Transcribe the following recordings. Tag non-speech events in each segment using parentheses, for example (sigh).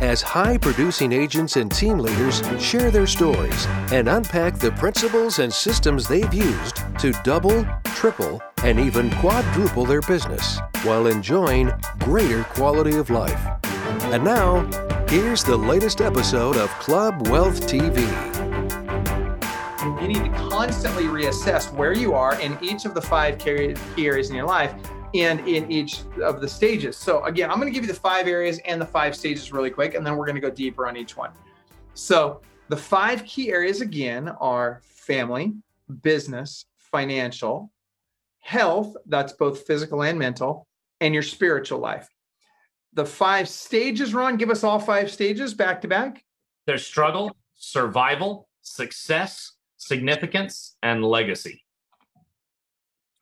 as high producing agents and team leaders share their stories and unpack the principles and systems they've used to double, triple, and even quadruple their business while enjoying greater quality of life. And now, here's the latest episode of Club Wealth TV. You need to constantly reassess where you are in each of the five key areas in your life and in each of the stages. So again, I'm going to give you the five areas and the five stages really quick, and then we're going to go deeper on each one. So the five key areas again are family, business, financial, health, that's both physical and mental, and your spiritual life. The five stages, Ron, give us all five stages back to back. There's struggle, survival, success, significance, and legacy.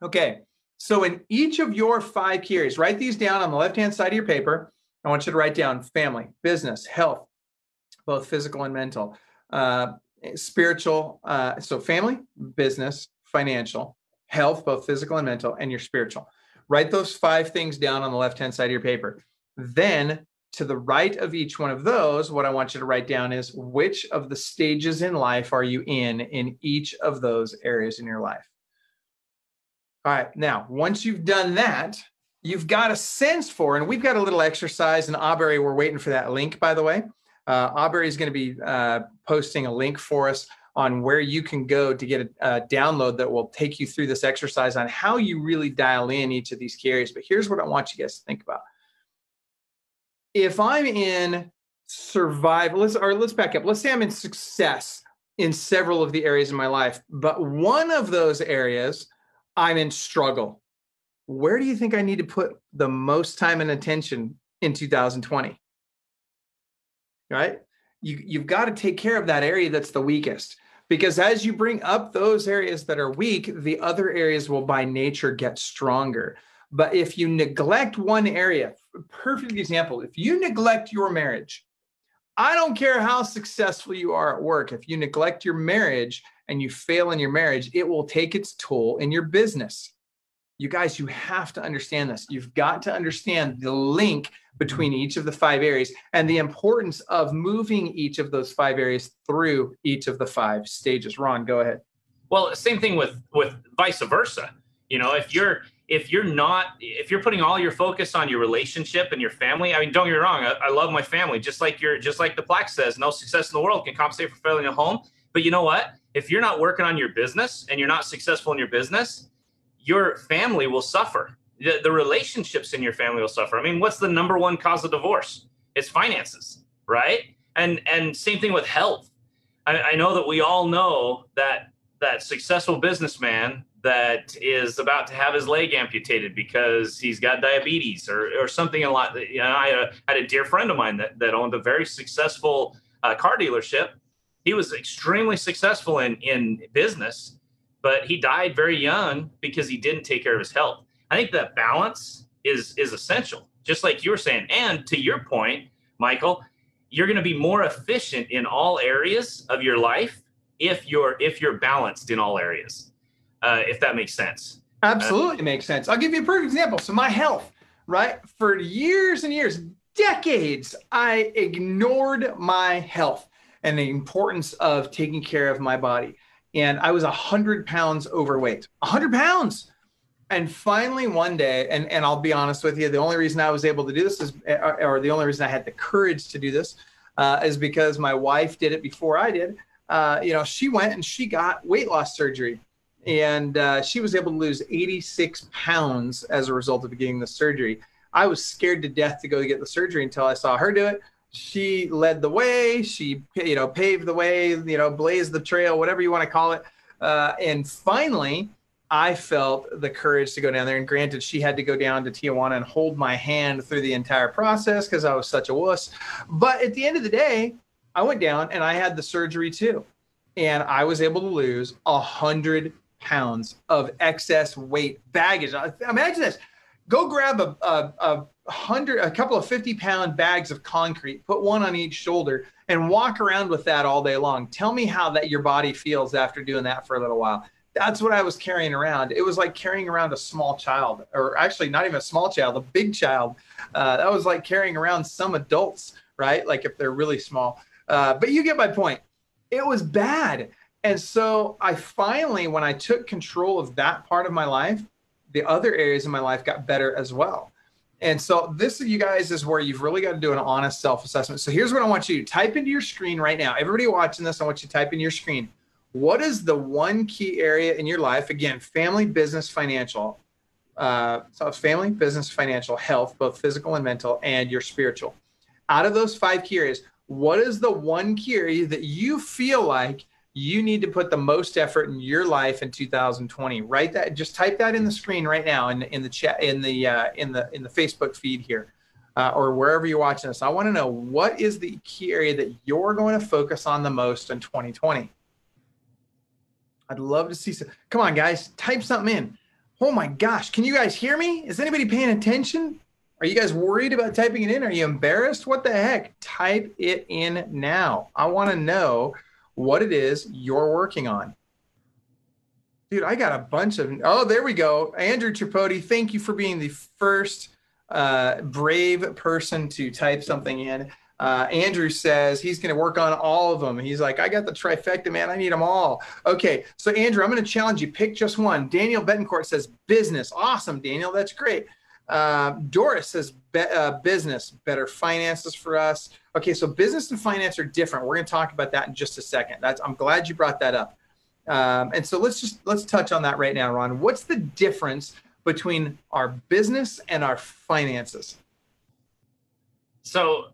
Okay. So in each of your five key areas, write these down on the left-hand side of your paper. I want you to write down family, business, health, both physical and mental, uh, spiritual. Uh, so family, business, financial, health, both physical and mental, and your spiritual. Write those five things down on the left-hand side of your paper. Then to the right of each one of those, what I want you to write down is which of the stages in life are you in in each of those areas in your life. All right. Now, once you've done that, you've got a sense for, and we've got a little exercise in Aubrey. We're waiting for that link, by the way. Uh, Aubrey is going to be uh, posting a link for us on where you can go to get a, a, download that will take you through this exercise on how you really dial in each of these key areas. But here's what I want you guys to think about. If I'm in survival, let's or let's back up. Let's say I'm in success in several of the areas in my life, but one of those areas I'm in struggle. Where do you think I need to put the most time and attention in 2020? Right? You, you've got to take care of that area that's the weakest because as you bring up those areas that are weak, the other areas will by nature get stronger. But if you neglect one area, perfect example, if you neglect your marriage, I don't care how successful you are at work, if you neglect your marriage, and you fail in your marriage, it will take its toll in your business. You guys, you have to understand this. You've got to understand the link between each of the five areas and the importance of moving each of those five areas through each of the five stages. Ron, go ahead. Well, same thing with with vice versa. You know, if you're if you're not if you're putting all your focus on your relationship and your family i mean don't get me wrong I, I, love my family just like your just like the plaque says no success in the world can compensate for failing at home but you know what if you're not working on your business and you're not successful in your business, your family will suffer. The, the relationships in your family will suffer. I mean, what's the number one cause of divorce? It's finances, right? And and same thing with health. I, I know that we all know that that successful businessman that is about to have his leg amputated because he's got diabetes or, or something a lot. You know, I had a, had a dear friend of mine that, that owned a very successful uh, car dealership he was extremely successful in in business, but he died very young because he didn't take care of his health. I think that balance is is essential, just like you were saying. And to your point, Michael, you're going to be more efficient in all areas of your life if you're if you're balanced in all areas. Uh, if that makes sense. Absolutely uh, makes sense. I'll give you a perfect example. So my health, right? For years and years, decades, I ignored my health and the importance of taking care of my body. And I was 100 pounds overweight, 100 pounds. And finally, one day, and, and I'll be honest with you, the only reason I was able to do this is, or the only reason I had the courage to do this, uh, is because my wife did it before I did. Uh, you know, she went and she got weight loss surgery, and uh, she was able to lose 86 pounds as a result of getting the surgery. I was scared to death to go get the surgery until I saw her do it she led the way. She, you know, paved the way, you know, blazed the trail, whatever you want to call it. Uh, and finally, I felt the courage to go down there. And granted, she had to go down to Tijuana and hold my hand through the entire process because I was such a wuss. But at the end of the day, I went down and I had the surgery too. And I was able to lose a hundred pounds of excess weight baggage. Imagine this. Go grab a, a, a hundred, a couple of 50 pound bags of concrete, put one on each shoulder, and walk around with that all day long. Tell me how that your body feels after doing that for a little while. That's what I was carrying around. It was like carrying around a small child, or actually not even a small child, a big child. Uh, that was like carrying around some adults, right? Like if they're really small. Uh, but you get my point. It was bad. And so I finally, when I took control of that part of my life, the other areas of my life got better as well. And so this, you guys, is where you've really got to do an honest self-assessment. So here's what I want you to type into your screen right now. Everybody watching this, I want you to type in your screen. What is the one key area in your life? Again, family, business, financial. Uh, so family, business, financial, health, both physical and mental, and your spiritual. Out of those five key areas, what is the one key area that you feel like you need to put the most effort in your life in 2020 write that just type that in the screen right now in, in the chat in the uh, in the in the facebook feed here uh, or wherever you're watching this. I want to know what is the key area that you're going to focus on the most in 2020 i'd love to see some come on guys type something in. Oh my gosh can you guys hear me? Is anybody paying attention? Are you guys worried about typing it in? Are you embarrassed? What the heck? Type it in now. I want to know what it is you're working on. Dude, I got a bunch of. Oh, there we go. Andrew Tripodi, thank you for being the first uh, brave person to type something in. Uh, Andrew says he's going to work on all of them. He's like, I got the trifecta, man. I need them all. Okay. So, Andrew, I'm going to challenge you. Pick just one. Daniel Betancourt says business. Awesome, Daniel. That's great. Uh, Doris says be, uh, business, better finances for us. Okay, so business and finance are different. We're going to talk about that in just a second. That's I'm glad you brought that up. Um, and so let's just let's touch on that right now, Ron. What's the difference between our business and our finances? So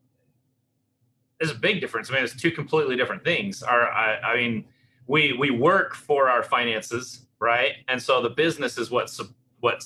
there's a big difference. I mean, it's two completely different things. Our, I, I mean, we we work for our finances, right? And so the business is what's what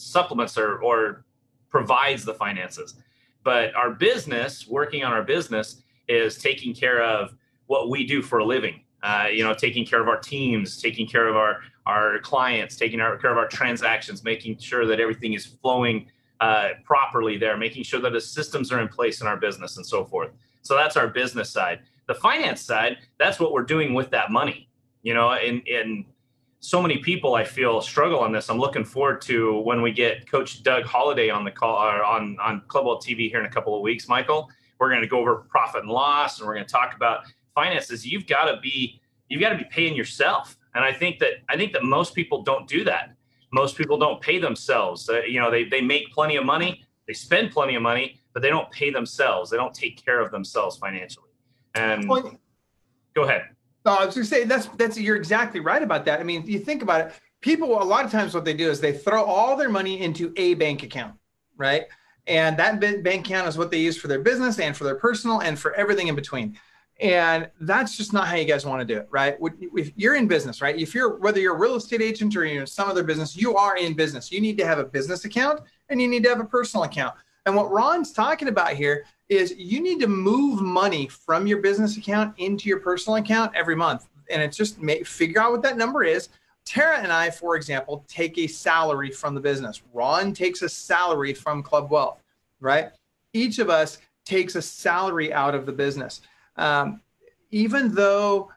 supplements or or provides the finances. But our business, working on our business, is taking care of what we do for a living. Uh, you know, taking care of our teams, taking care of our our clients, taking care of our transactions, making sure that everything is flowing uh, properly there, making sure that the systems are in place in our business and so forth. So that's our business side. The finance side, that's what we're doing with that money. You know, and in so many people I feel struggle on this. I'm looking forward to when we get Coach Doug Holliday on the call or on on Club Wealth TV here in a couple of weeks. Michael, we're going to go over profit and loss, and we're going to talk about finances. You've got to be you've got to be paying yourself, and I think that I think that most people don't do that. Most people don't pay themselves. Uh, you know, they they make plenty of money, they spend plenty of money, but they don't pay themselves. They don't take care of themselves financially. And go ahead. Oh, I was going to say that's that's you're exactly right about that. I mean, you think about it. People a lot of times what they do is they throw all their money into a bank account, right? And that bank account is what they use for their business and for their personal and for everything in between. And that's just not how you guys want to do it, right? If you're in business, right? If you're whether you're a real estate agent or you're in some other business, you are in business. You need to have a business account and you need to have a personal account. And what Ron's talking about here is you need to move money from your business account into your personal account every month. And it's just make, figure out what that number is. Tara and I, for example, take a salary from the business. Ron takes a salary from Club Wealth, right? Each of us takes a salary out of the business. Um, even though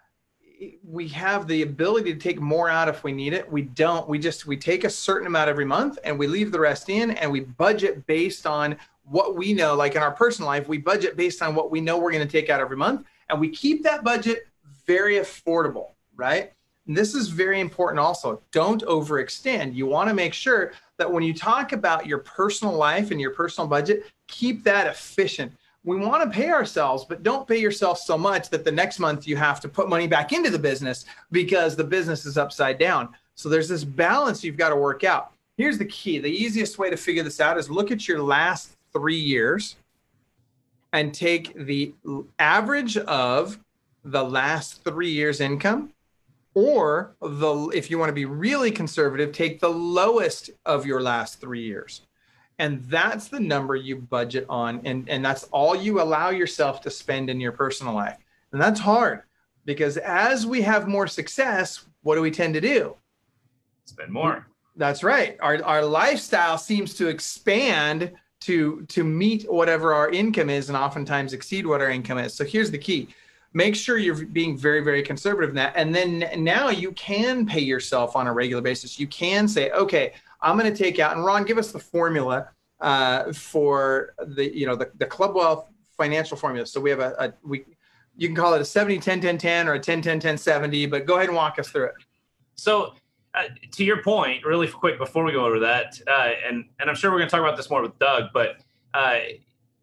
we have the ability to take more out if we need it, we don't. We just we take a certain amount every month and we leave the rest in and we budget based on what we know, like in our personal life, we budget based on what we know we're going to take out every month. And we keep that budget very affordable, right? And this is very important also. Don't overextend. You want to make sure that when you talk about your personal life and your personal budget, keep that efficient. We want to pay ourselves, but don't pay yourself so much that the next month you have to put money back into the business because the business is upside down. So there's this balance you've got to work out. Here's the key the easiest way to figure this out is look at your last three years and take the average of the last three years' income, or the if you want to be really conservative, take the lowest of your last three years. And that's the number you budget on, and, and that's all you allow yourself to spend in your personal life. And that's hard because as we have more success, what do we tend to do? Spend more. That's right. Our, our lifestyle seems to expand to to meet whatever our income is and oftentimes exceed what our income is. So here's the key. Make sure you're being very, very conservative in that. And then now you can pay yourself on a regular basis. You can say, okay, I'm going to take out, and Ron, give us the formula uh, for the, you know, the, the Club Wealth financial formula. So we have a, a we, you can call it a 70, 10, 10, 10 or a 10, 10, 10, 70, but go ahead and walk us through it. So uh, to your point, really quick before we go over that, uh, and and I'm sure we're going to talk about this more with Doug, but uh,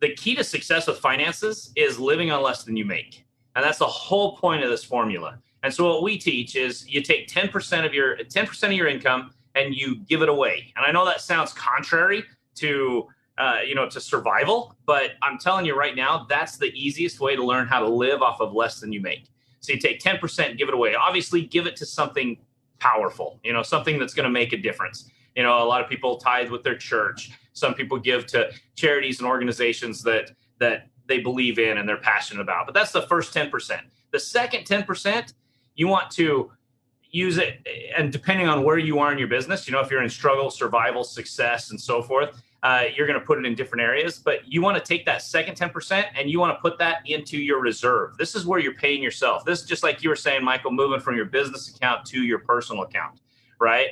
the key to success with finances is living on less than you make, and that's the whole point of this formula. And so what we teach is you take 10% of your 10% of your income and you give it away. And I know that sounds contrary to uh, you know to survival, but I'm telling you right now, that's the easiest way to learn how to live off of less than you make. So you take 10%, give it away. Obviously, give it to something powerful, you know, something that's going to make a difference. You know, a lot of people tithe with their church. Some people give to charities and organizations that that they believe in and they're passionate about. But that's the first 10%. The second 10%, you want to use it and depending on where you are in your business, you know, if you're in struggle, survival, success and so forth, uh, you're going to put it in different areas, but you want to take that second 10% and you want to put that into your reserve. This is where you're paying yourself. This is just like you were saying, Michael, moving from your business account to your personal account, right?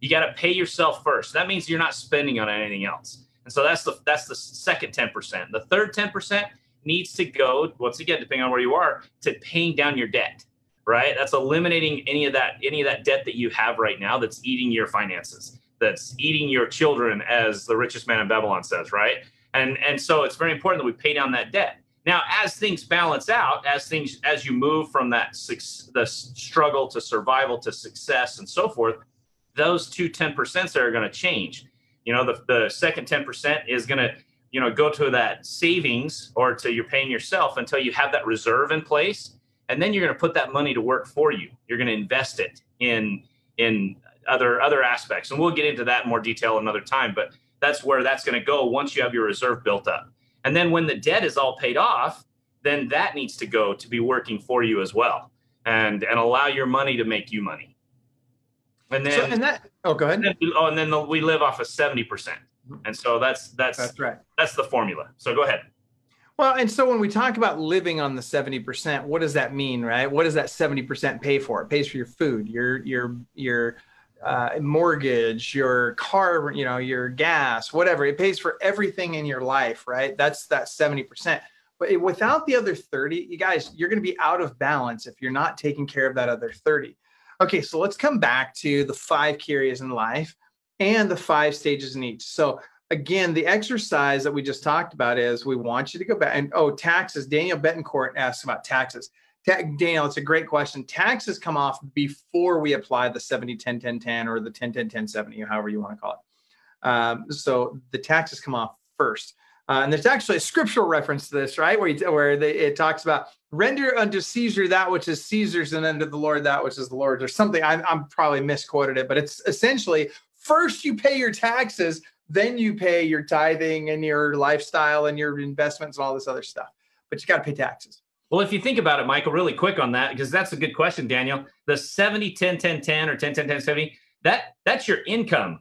You got to pay yourself first. That means you're not spending on anything else. And so that's the that's the second 10%. The third 10% needs to go, once again, depending on where you are, to paying down your debt, right? That's eliminating any of that, any of that debt that you have right now that's eating your finances that's eating your children, as the richest man in Babylon says, right? And and so it's very important that we pay down that debt. Now, as things balance out, as things as you move from that the struggle to survival to success and so forth, those two 10% are going to change. You know, the, the second 10% is going to, you know, go to that savings or to you're paying yourself until you have that reserve in place. And then you're going to put that money to work for you. You're going to invest it in in other other aspects. And we'll get into that in more detail another time but that's where that's going to go once you have your reserve built up. And then when the debt is all paid off then that needs to go to be working for you as well and and allow your money to make you money. And then so, and that oh go ahead. and then, oh and then the, we live off of 70% mm-hmm. and so that's that's that's right. that's the formula. So go ahead. Well, and so when we talk about living on the 70%, what does that mean, right? What does that 70% pay for? It pays for your food, your your your uh, mortgage, your car, you know, your gas, whatever. It pays for everything in your life, right? That's that 70%. But without the other 30, you guys, you're going to be out of balance if you're not taking care of that other 30. Okay, so let's come back to the five areas in life and the five stages in each. So again, the exercise that we just talked about is we want you to go back and oh, taxes. Daniel Betancourt asks about taxes. Ta- Daniel, it's a great question. Taxes come off before we apply the 70 10 10 10 or the 10 10 10 70, however you want to call it. Um, so the taxes come off first. Uh, and there's actually a scriptural reference to this, right? Where, you, where they, it talks about render unto Caesar that which is Caesar's and unto the Lord that which is the Lord's or something. I'm, I'm probably misquoted it, but it's essentially first you pay your taxes, then you pay your tithing and your lifestyle and your investments and all this other stuff. But you got to pay taxes. Well, if you think about it, Michael, really quick on that, because that's a good question, Daniel. The 70, 10, 10, 10 or 10, 10, 10, 70, that, that's your income.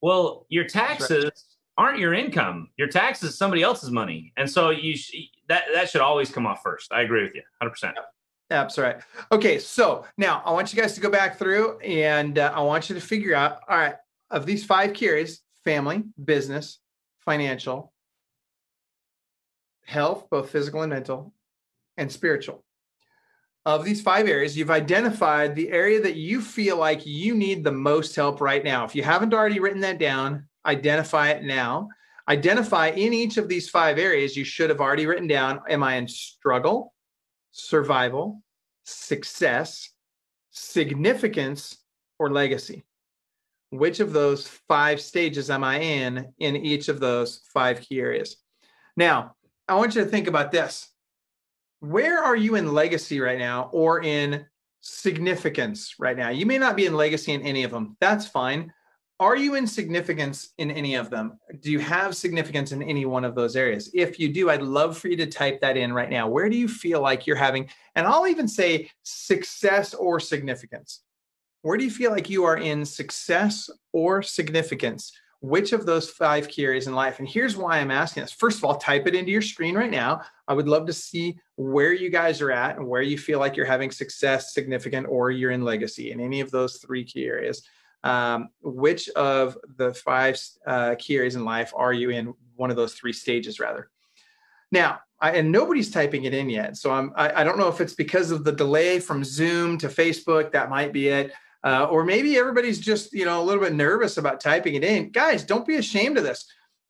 Well, your taxes right. aren't your income. Your taxes is somebody else's money. And so you sh- that, that should always come off first. I agree with you 100%. That's right. Okay, so now I want you guys to go back through and uh, I want you to figure out all right, of these five areas family, business, financial, health, both physical and mental, and spiritual. Of these five areas, you've identified the area that you feel like you need the most help right now. If you haven't already written that down, identify it now. Identify in each of these five areas you should have already written down Am I in struggle, survival, success, significance, or legacy? Which of those five stages am I in in each of those five key areas? Now, I want you to think about this where are you in legacy right now or in significance right now? You may not be in legacy in any of them. That's fine. Are you in significance in any of them? Do you have significance in any one of those areas? If you do, I'd love for you to type that in right now. Where do you feel like you're having, and I'll even say success or significance. Where do you feel like you are in success or significance? Which of those five key areas in life? And here's why I'm asking this. First of all, type it into your screen right now. I would love to see where you guys are at and where you feel like you're having success, significant, or you're in legacy in any of those three key areas. Um, which of the five uh, key areas in life are you in one of those three stages, rather? Now, I, and nobody's typing it in yet. So I'm, I, I, don't know if it's because of the delay from Zoom to Facebook. That might be it. Uh, or maybe everybody's just, you know, a little bit nervous about typing it in. Guys, don't be ashamed of this.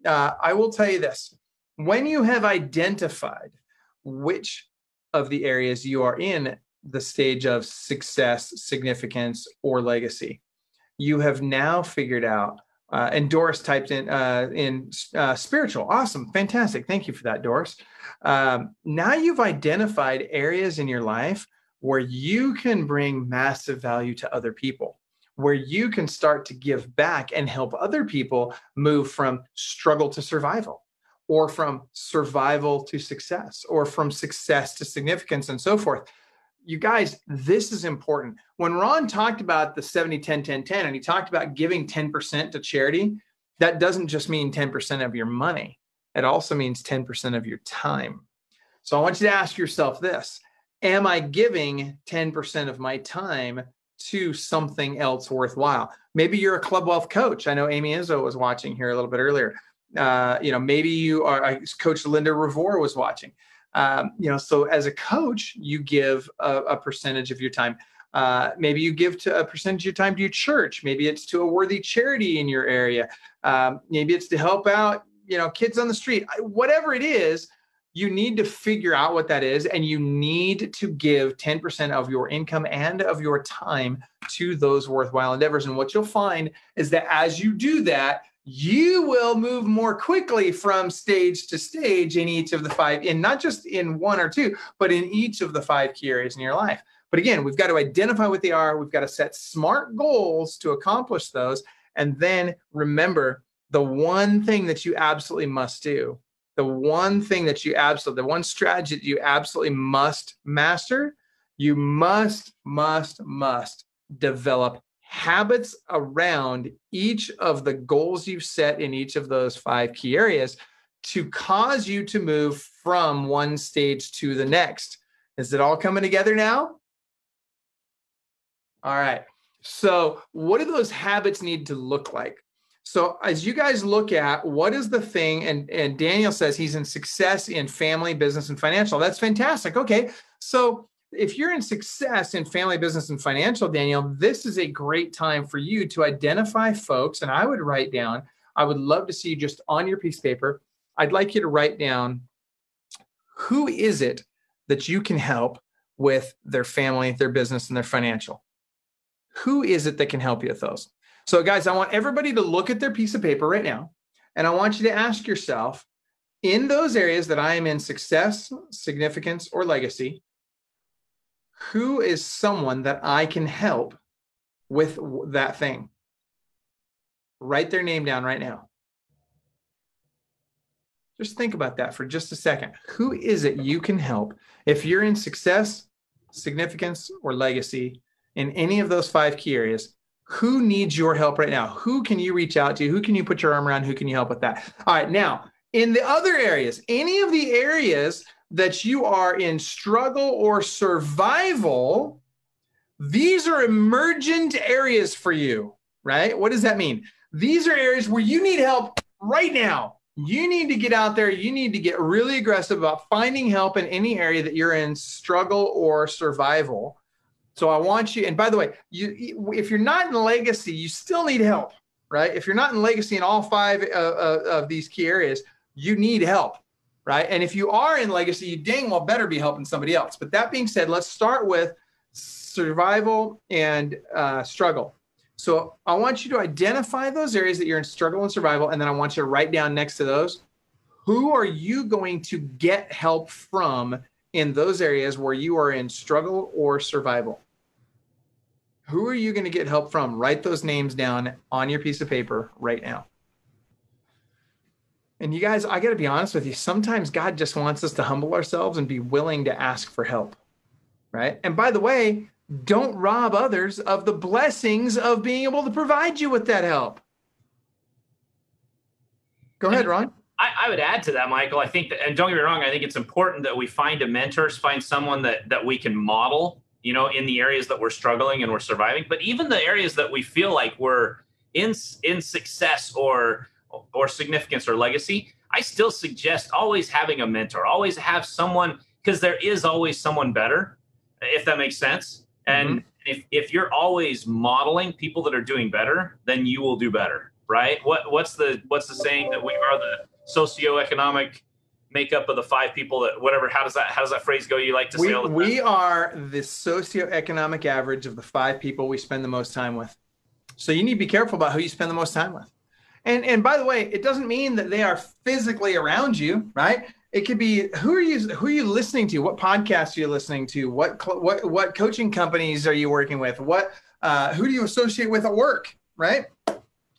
Uh, I will tell you this. When you have identified which of the areas you are in the stage of success, significance, or legacy, you have now figured out uh, and Doris typed in uh, in uh, spiritual. Awesome, fantastic. Thank you for that, Doris. Um, now you've identified areas in your life where you can bring massive value to other people, where you can start to give back and help other people move from struggle to survival, or from survival to success, or from success to significance, and so forth you guys, this is important. When Ron talked about the 70, 10, 10, 10, and he talked about giving 10% to charity, that doesn't just mean 10% of your money, it also means 10% of your time. So I want you to ask yourself this Am I giving 10% of my time to something else worthwhile? Maybe you're a Club Wealth coach. I know Amy Izzo was watching here a little bit earlier. Uh, you know, maybe you are, Coach Linda Revore was watching. Um, you know, so as a coach, you give a, a percentage of your time. Uh, maybe you give to a percentage of your time to your church. Maybe it's to a worthy charity in your area. Um, maybe it's to help out, you know, kids on the street. Whatever it is, you need to figure out what that is, and you need to give 10% of your income and of your time to those worthwhile endeavors. And what you'll find is that as you do that, you will move more quickly from stage to stage in each of the five, in not just in one or two, but in each of the five key areas in your life. But again, we've got to identify what they are. We've got to set smart goals to accomplish those. And then remember the one thing that you absolutely must do, the one thing that you absolutely, the one strategy that you absolutely must master, you must, must, must develop habits around each of the goals you've set in each of those five key areas to cause you to move from one stage to the next. Is it all coming together now? All right. So, what do those habits need to look like? So, as you guys look at what is the thing, and, and Daniel says he's in success in family, business, and financial. That's fantastic. Okay. So, if you're in success in family business and financial daniel this is a great time for you to identify folks and i would write down i would love to see you just on your piece of paper i'd like you to write down who is it that you can help with their family their business and their financial who is it that can help you with those so guys i want everybody to look at their piece of paper right now and i want you to ask yourself in those areas that i am in success significance or legacy who is someone that I can help with that thing? Write their name down right now. Just think about that for just a second. Who is it you can help if you're in success, significance, or legacy in any of those five key areas? Who needs your help right now? Who can you reach out to? Who can you put your arm around? Who can you help with that? All right, now in the other areas, any of the areas that you are in struggle or survival, these are emergent areas for you, right? What does that mean? These are areas where you need help right now. You need to get out there. You need to get really aggressive about finding help in any area that you're in struggle or survival. So I want you, and by the way, you if you're not in legacy, you still need help, right? If you're not in legacy in all five uh, uh, of these key areas, you need help right? And if you are in legacy, you dang well better be helping somebody else. But that being said, let's start with survival and uh, struggle. So I want you to identify those areas that you're in struggle and survival, and then I want you to write down next to those who are you going to get help from in those areas where you are in struggle or survival? Who are you going to get help from? Write those names down on your piece of paper right now. And you guys, I got to be honest with you. Sometimes God just wants us to humble ourselves and be willing to ask for help. Right. And by the way, don't rob others of the blessings of being able to provide you with that help. Go ahead, Ron. I, I, would add to that, Michael. I think that, and don't get me wrong, I think it's important that we find a mentor, find someone that that we can model, you know, in the areas that we're struggling and we're surviving. But even the areas that we feel like we're in in success or or significance or legacy, I still suggest always having a mentor, always have someone because there is always someone better, if that makes sense. And mm-hmm. if if you're always modeling people that are doing better, then you will do better, right? What what's the what's the saying that we are the socioeconomic makeup of the five people that whatever how does that how does that phrase go? You like to we, say all the time? we are the socioeconomic average of the five people we spend the most time with. So you need to be careful about who you spend the most time with. And and by the way it doesn't mean that they are physically around you right? It could be who are you who are you listening to? What podcasts are you listening to? What what what coaching companies are you working with? What uh, who do you associate with at work right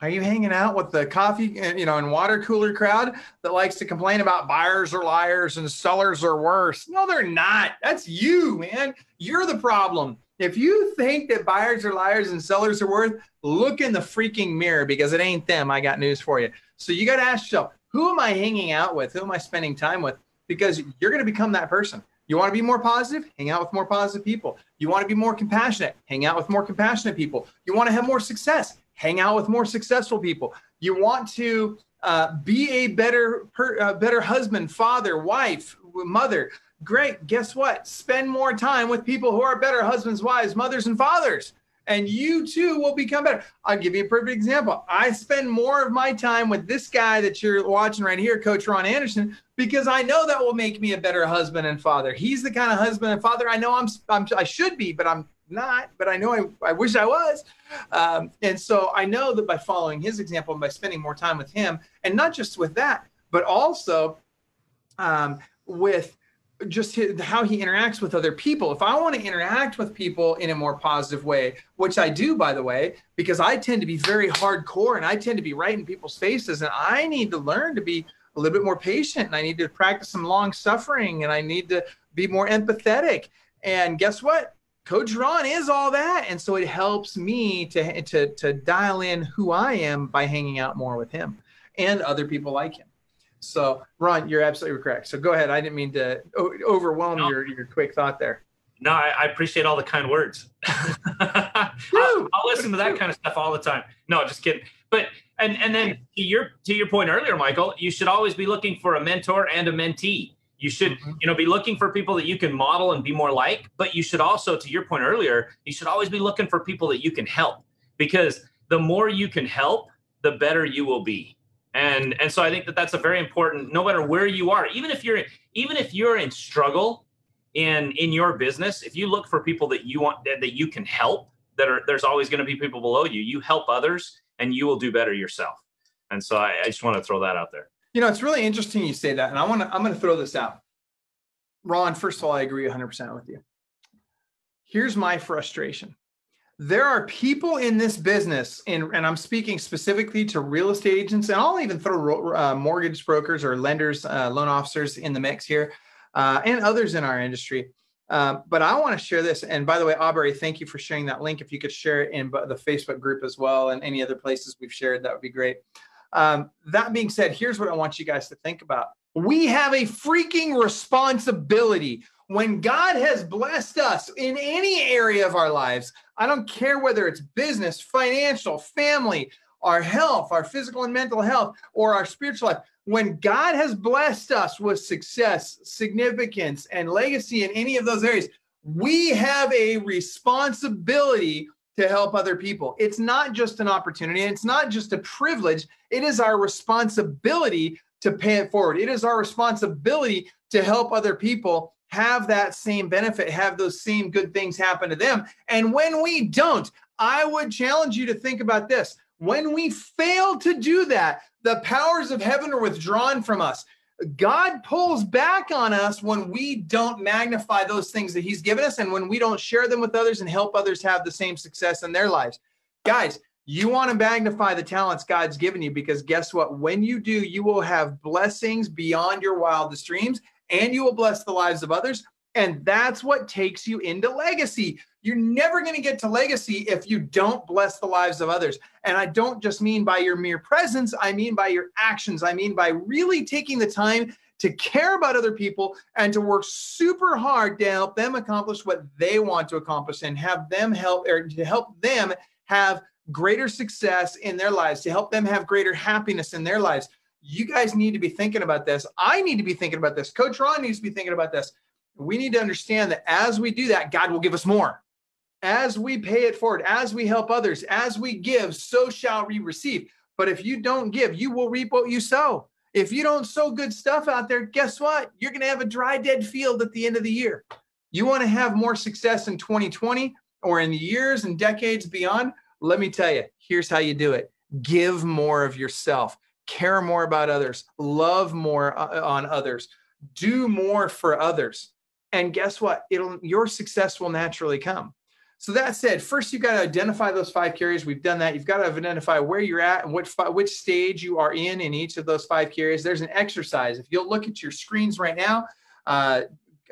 are you hanging out with the coffee, uh, you know, and water cooler crowd that likes to complain about buyers are liars and sellers are worse? No, they're not. That's you, man. You're the problem. If you think that buyers are liars and sellers are worth, look in the freaking mirror because it ain't them. I got news for you. So you got to ask yourself, who am I hanging out with? Who am I spending time with? Because you're going to become that person. You want to be more positive? Hang out with more positive people. You want to be more compassionate? Hang out with more compassionate people. You want to have more success? Hang out with more successful people. You want to uh, be a better, per, uh, better husband, father, wife, mother. Great. Guess what? Spend more time with people who are better husbands, wives, mothers, and fathers. And you too will become better. I'll give you a perfect example. I spend more of my time with this guy that you're watching right here, Coach Ron Anderson, because I know that will make me a better husband and father. He's the kind of husband and father I know I'm, I'm I should be, but I'm not, but I know I, I wish I was. Um, and so I know that by following his example and by spending more time with him, and not just with that, but also um, with just his, how he interacts with other people. If I want to interact with people in a more positive way, which I do, by the way, because I tend to be very hardcore and I tend to be right in people's faces, and I need to learn to be a little bit more patient and I need to practice some long suffering and I need to be more empathetic. And guess what? Coach Ron is all that, and so it helps me to to to dial in who I am by hanging out more with him and other people like him. So, Ron, you're absolutely correct. So, go ahead. I didn't mean to overwhelm no. your your quick thought there. No, I, I appreciate all the kind words. (laughs) I'll, I'll, listen to that kind of stuff all the time. No, just kidding. But and and then to your to your point earlier, Michael, you should always be looking for a mentor and a mentee. You should, mm-hmm. you know, be looking for people that you can model and be more like, but you should also, to your point earlier, you should always be looking for people that you can help because the more you can help, the better you will be. And and so I think that that's a very important no matter where you are, even if you're even if you're in struggle in in your business, if you look for people that you want that, that you can help, that are there's always going to be people below you. You help others and you will do better yourself. And so I, I just want to throw that out there. You know, it's really interesting you say that, and I want to. I'm going to throw this out. Ron, first of all, I agree 100% with you. Here's my frustration. There are people in this business, and, and I'm speaking specifically to real estate agents, and I'll even throw uh, mortgage brokers or lenders, uh, loan officers in the mix here, uh, and others in our industry. Uh, but I want to share this. And by the way, Aubrey, thank you for sharing that link. If you could share it in the Facebook group as well and any other places we've shared, that would be great. Um, that being said, here's what I want you guys to think about. We have a freaking responsibility. When God has blessed us in any area of our lives, I don't care whether it's business, financial, family, our health, our physical and mental health, or our spiritual life, when God has blessed us with success, significance, and legacy in any of those areas, we have a responsibility to help other people. It's not just an opportunity, it's not just a privilege, it is our responsibility to pay it forward. It is our responsibility to help other people have that same benefit, have those same good things happen to them. And when we don't, I would challenge you to think about this. When we fail to do that, the powers of heaven are withdrawn from us. God pulls back on us when we don't magnify those things that He's given us and when we don't share them with others and help others have the same success in their lives. Guys, you want to magnify the talents God's given you because guess what? When you do, you will have blessings beyond your wildest dreams and you will bless the lives of others. And that's what takes you into legacy. You're never going to get to legacy if you don't bless the lives of others. And I don't just mean by your mere presence, I mean by your actions. I mean by really taking the time to care about other people and to work super hard to help them accomplish what they want to accomplish and have them help or to help them have greater success in their lives, to help them have greater happiness in their lives. You guys need to be thinking about this. I need to be thinking about this. Coach Ron needs to be thinking about this. We need to understand that as we do that, God will give us more. As we pay it forward, as we help others, as we give, so shall we receive. But if you don't give, you will reap what you sow. If you don't sow good stuff out there, guess what? You're going to have a dry, dead field at the end of the year. You want to have more success in 2020 or in the years and decades beyond? Let me tell you, here's how you do it give more of yourself, care more about others, love more uh, on others, do more for others. And guess what? It'll your success will naturally come. So that said, first you've got to identify those five carriers. We've done that. You've got to identify where you're at and which which stage you are in in each of those five carriers. There's an exercise. If you'll look at your screens right now, uh,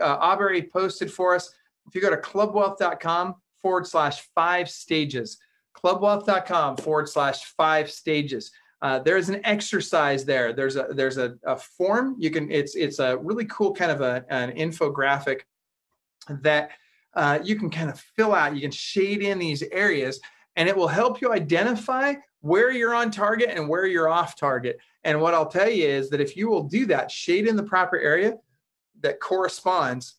uh, Aubrey posted for us. If you go to clubwealth.com forward slash five stages, clubwealth.com forward slash five stages. Uh, there's an exercise there. There's a there's a, a, form you can. It's it's a really cool kind of a, an infographic that uh, you can kind of fill out. You can shade in these areas, and it will help you identify where you're on target and where you're off target. And what I'll tell you is that if you will do that, shade in the proper area that corresponds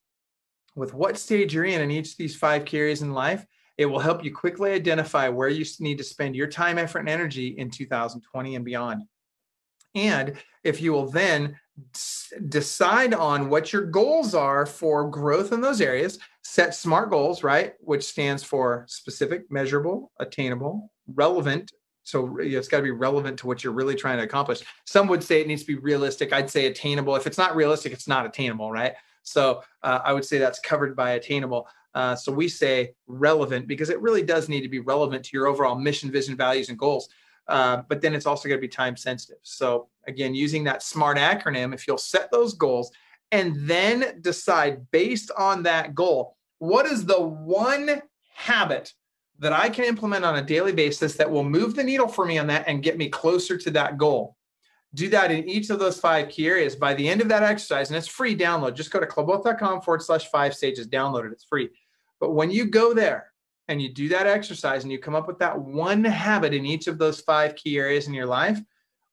with what stage you're in in each of these five key areas in life, it will help you quickly identify where you need to spend your time, effort, and energy in 2020 and beyond. And if you will then decide on what your goals are for growth in those areas, set SMART goals, right? Which stands for specific, measurable, attainable, relevant. So it's got to be relevant to what you're really trying to accomplish. Some would say it needs to be realistic. I'd say attainable. If it's not realistic, it's not attainable, right? So uh, I would say that's covered by attainable. Uh, so we say relevant because it really does need to be relevant to your overall mission, vision, values, and goals. Uh, but then it's also going to be time sensitive. So again, using that SMART acronym, if you'll set those goals and then decide based on that goal, what is the one habit that I can implement on a daily basis that will move the needle for me on that and get me closer to that goal? Do that in each of those five key areas. By the end of that exercise, and it's free download, just go to clubwealth.com forward slash five stages, download it, it's free. But when you go there and you do that exercise and you come up with that one habit in each of those five key areas in your life,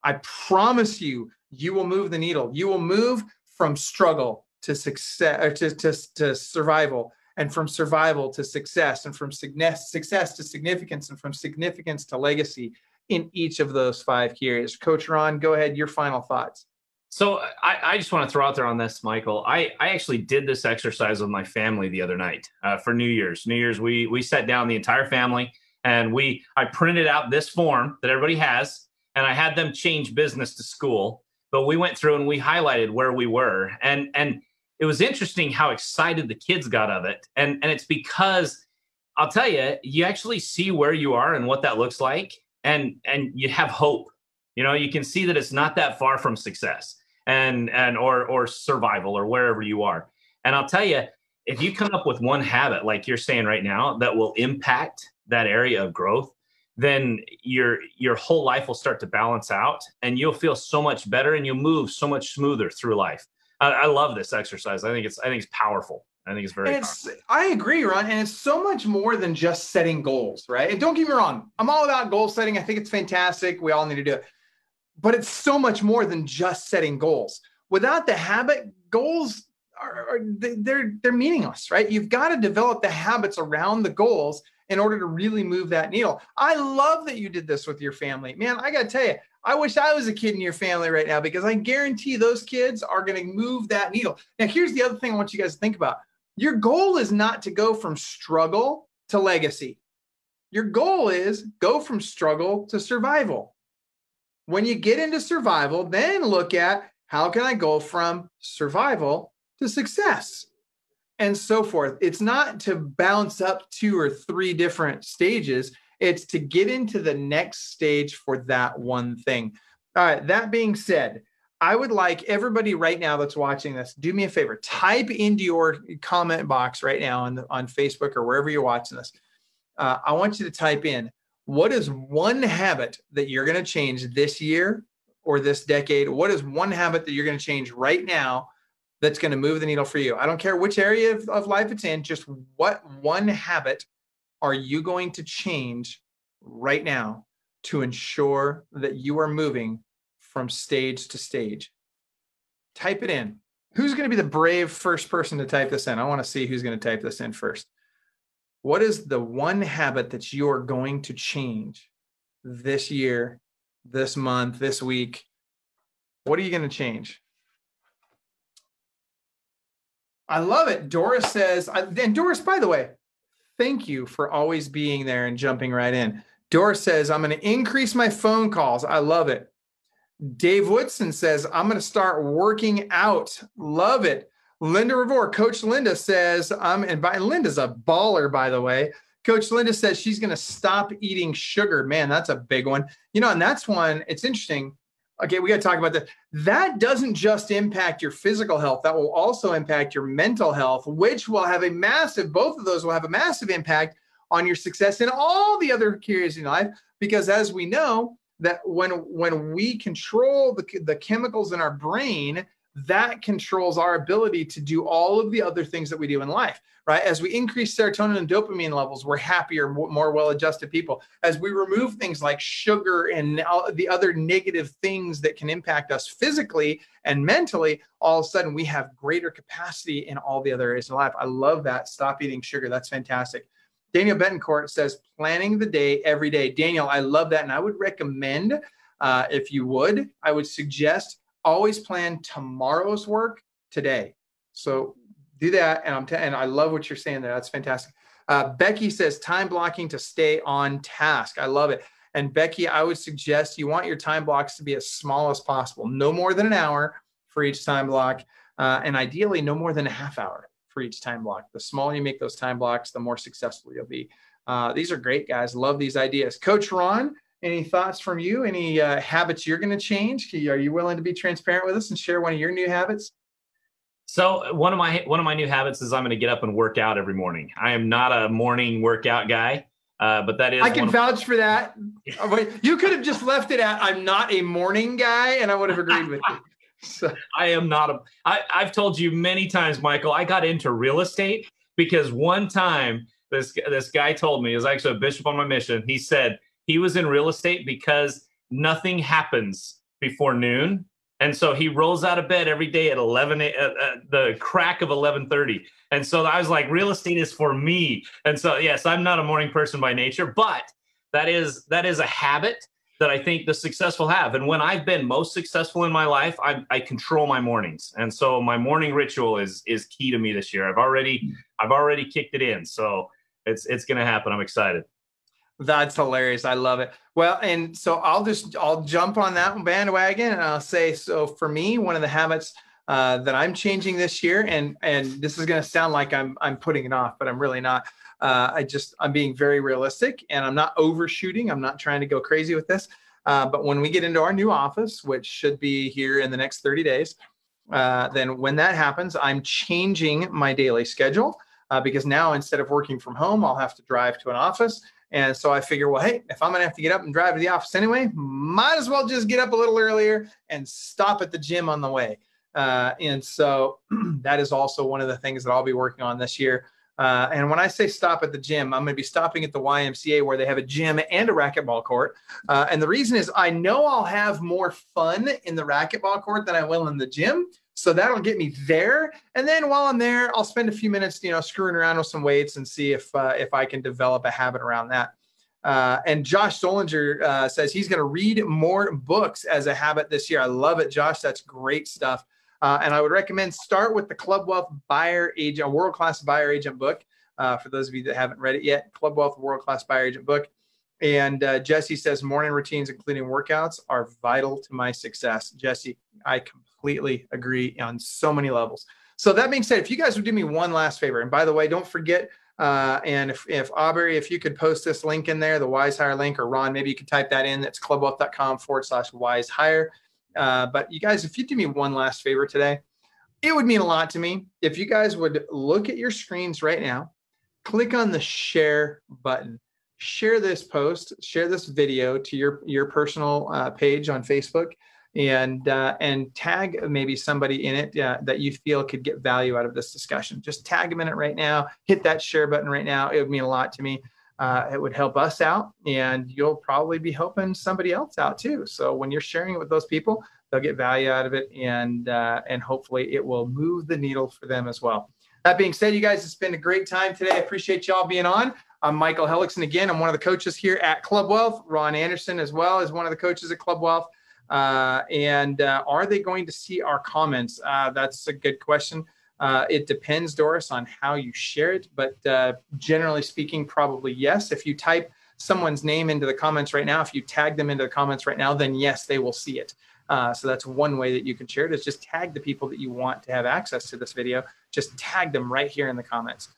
I promise you, you will move the needle. You will move from struggle to success or to, to, to survival and from survival to success and from success to significance and from significance to legacy in each of those five key areas. Coach Ron, go ahead. Your final thoughts. So I, I, just want to throw out there on this, Michael. I, I actually did this exercise with my family the other night uh, for New Year's. New Year's, we we sat down the entire family and we I printed out this form that everybody has, and I had them change business to school. But we went through and we highlighted where we were, and and it was interesting how excited the kids got of it, and and it's because I'll tell you, you actually see where you are and what that looks like, and and you have hope. You know, you can see that it's not that far from success and and or or survival or wherever you are. And I'll tell you, if you come up with one habit like you're saying right now that will impact that area of growth, then your your whole life will start to balance out and you'll feel so much better and you'll move so much smoother through life. I, I love this exercise. I think it's I think it's powerful. I think it's very. It's, I agree, Ron, and it's so much more than just setting goals, right? And don't get me wrong, I'm all about goal setting. I think it's fantastic. We all need to do it but it's so much more than just setting goals. Without the habit, goals are, are they're they're meaningless, right? You've got to develop the habits around the goals in order to really move that needle. I love that you did this with your family. Man, I got to tell you, I wish I was a kid in your family right now because I guarantee those kids are going to move that needle. Now, here's the other thing I want you guys to think about. Your goal is not to go from struggle to legacy. Your goal is go from struggle to survival. When you get into survival, then look at how can I go from survival to success and so forth. It's not to bounce up two or three different stages, it's to get into the next stage for that one thing. All right, that being said, I would like everybody right now that's watching this, do me a favor, type into your comment box right now on, on Facebook or wherever you're watching this. Uh, I want you to type in what is one habit that you're going to change this year or this decade? What is one habit that you're going to change right now that's going to move the needle for you? I don't care which area of, of life it's in, just what one habit are you going to change right now to ensure that you are moving from stage to stage. Type it in. Who's going to be the brave first person to type this in? I want to see who's going to type this in first. What is the one habit that you are going to change this year, this month, this week? What are you going to change? I love it. Doris says, and Doris, by the way, thank you for always being there and jumping right in. Doris says, I'm going to increase my phone calls. I love it. Dave Woodson says, I'm going to start working out. Love it. Linda Revore, Coach Linda says, I'm, and by, Linda's a baller, by the way. Coach Linda says she's going to stop eating sugar. Man, that's a big one. You know, and that's one, it's interesting. Okay, we got to talk about that. That doesn't just impact your physical health, that will also impact your mental health, which will have a massive, both of those will have a massive impact on your success in all the other areas in life. Because as we know, that when when we control the, the chemicals in our brain that controls our ability to do all of the other things that we do in life right? As we increase serotonin and dopamine levels we're happier more well adjusted people. As we remove things like sugar and the other negative things that can impact us physically and mentally all of a sudden we have greater capacity in all the other areas of life. I love that. Stop eating sugar. That's fantastic. Daniel Betancourt says, planning the day every day. Daniel, I love that. And I would recommend, uh, if you would, I would suggest always plan tomorrow's work today. So do that. And I'm t- and I love what you're saying there. That's fantastic. Uh, Becky says time blocking to stay on task. I love it. And Becky, I would suggest you want your time blocks to be as small as possible, no more than an hour for each time block, uh, and ideally no more than a half hour for each time block. The smaller you make those time blocks, the more successful you'll be. Uh, these are great, guys. Love these ideas. Coach Ron, any thoughts from you? Any uh, habits you're going to change? Are you willing to be transparent with us and share one of your new habits? So one of my one of my new habits is I'm going to get up and work out every morning. I am not a morning workout guy, uh, but that is. I can vouch of- for that. (laughs) you could have just left it at "I'm not a morning guy," and I would have agreed with you. (laughs) So. I am not a. I, I've told you many times, Michael. I got into real estate because one time this this guy told me is actually a bishop on my mission. He said he was in real estate because nothing happens before noon, and so he rolls out of bed every day at eleven uh, uh, the crack of eleven thirty. And so I was like, real estate is for me. And so yes, I'm not a morning person by nature, but that is that is a habit that I think the successful have. And when I've been most successful in my life, I, I, control my mornings, and so my morning ritual is is key to me this year. I've already I've already kicked it in, so it's it's going to happen. I'm excited. That's hilarious. I love it. Well, and so I'll just I'll jump on that bandwagon, and I'll say so. For me, one of the habits uh, that I'm changing this year, and and this is going to sound like I'm I'm putting it off, but I'm really not. Uh, I just I'm being very realistic and I'm not overshooting. I'm not trying to go crazy with this. Uh, but when we get into our new office, which should be here in the next 30 days, uh, then when that happens, I'm changing my daily schedule uh, because now instead of working from home, I'll have to drive to an office. And so I figure, well, hey, if I'm to have to get up and drive to the office anyway, might as well just get up a little earlier and stop at the gym on the way. Uh, and so (clears throat) that is also one of the things that I'll be working on this year. Uh, and when I say stop at the gym, I'm going to be stopping at the YMCA where they have a gym and a racquetball court. Uh, and the reason is I know I'll have more fun in the racquetball court than I will in the gym. So that'll get me there. And then while I'm there, I'll spend a few minutes, you know, screwing around with some weights and see if uh, if I can develop a habit around that. Uh, and Josh Solinger uh, says he's going to read more books as a habit this year. I love it, Josh. That's great stuff. Uh, and I would recommend start with the Club Wealth Buyer Agent, a world class buyer agent book. Uh, for those of you that haven't read it yet, Club Wealth World Class Buyer Agent book. And uh, Jesse says morning routines, including workouts, are vital to my success. Jesse, I completely agree on so many levels. So that being said, if you guys would do me one last favor, and by the way, don't forget, uh, and if, if Aubrey, if you could post this link in there, the Wise Hire link, or Ron, maybe you could type that in. That's clubwealth.com forward slash Wise Hire Uh, but you guys, if you do me one last favor today, it would mean a lot to me if you guys would look at your screens right now, click on the share button, share this post, share this video to your your personal uh, page on Facebook, and uh, and tag maybe somebody in it uh, that you feel could get value out of this discussion. Just tag them in it right now. Hit that share button right now. It would mean a lot to me. Uh, it would help us out, and you'll probably be helping somebody else out too. So when you're sharing it with those people, they'll get value out of it and uh, and hopefully it will move the needle for them as well that being said you guys it's been a great time today. I appreciate y'all being on. I'm michael hellickson again. I'm one of the coaches here at club wealth. Ron anderson as well as one of the coaches at club wealth. Uh, and uh, are they going to see our comments? Uh, that's a good question. Uh, it depends doris on how you share it but uh, generally speaking probably yes. If you type someone's name into the comments right now if you tag them into the comments right now then yes they will see it uh, so that's one way that you can share it is just tag the people that you want to have access to this video. Just tag them right here in the comments.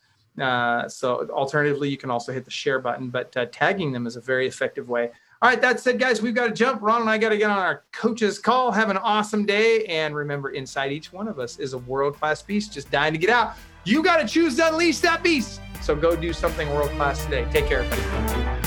Uh, so alternatively, you can also hit the share button, but uh, tagging them is a very effective way. All right, that said, guys, we've got to jump. Ron and I got to get on our coach's call. Have an awesome day. And remember, inside each one of us is a world class beast just dying to get out. You got to choose to unleash that beast. So go do something world class today. Take care, everybody.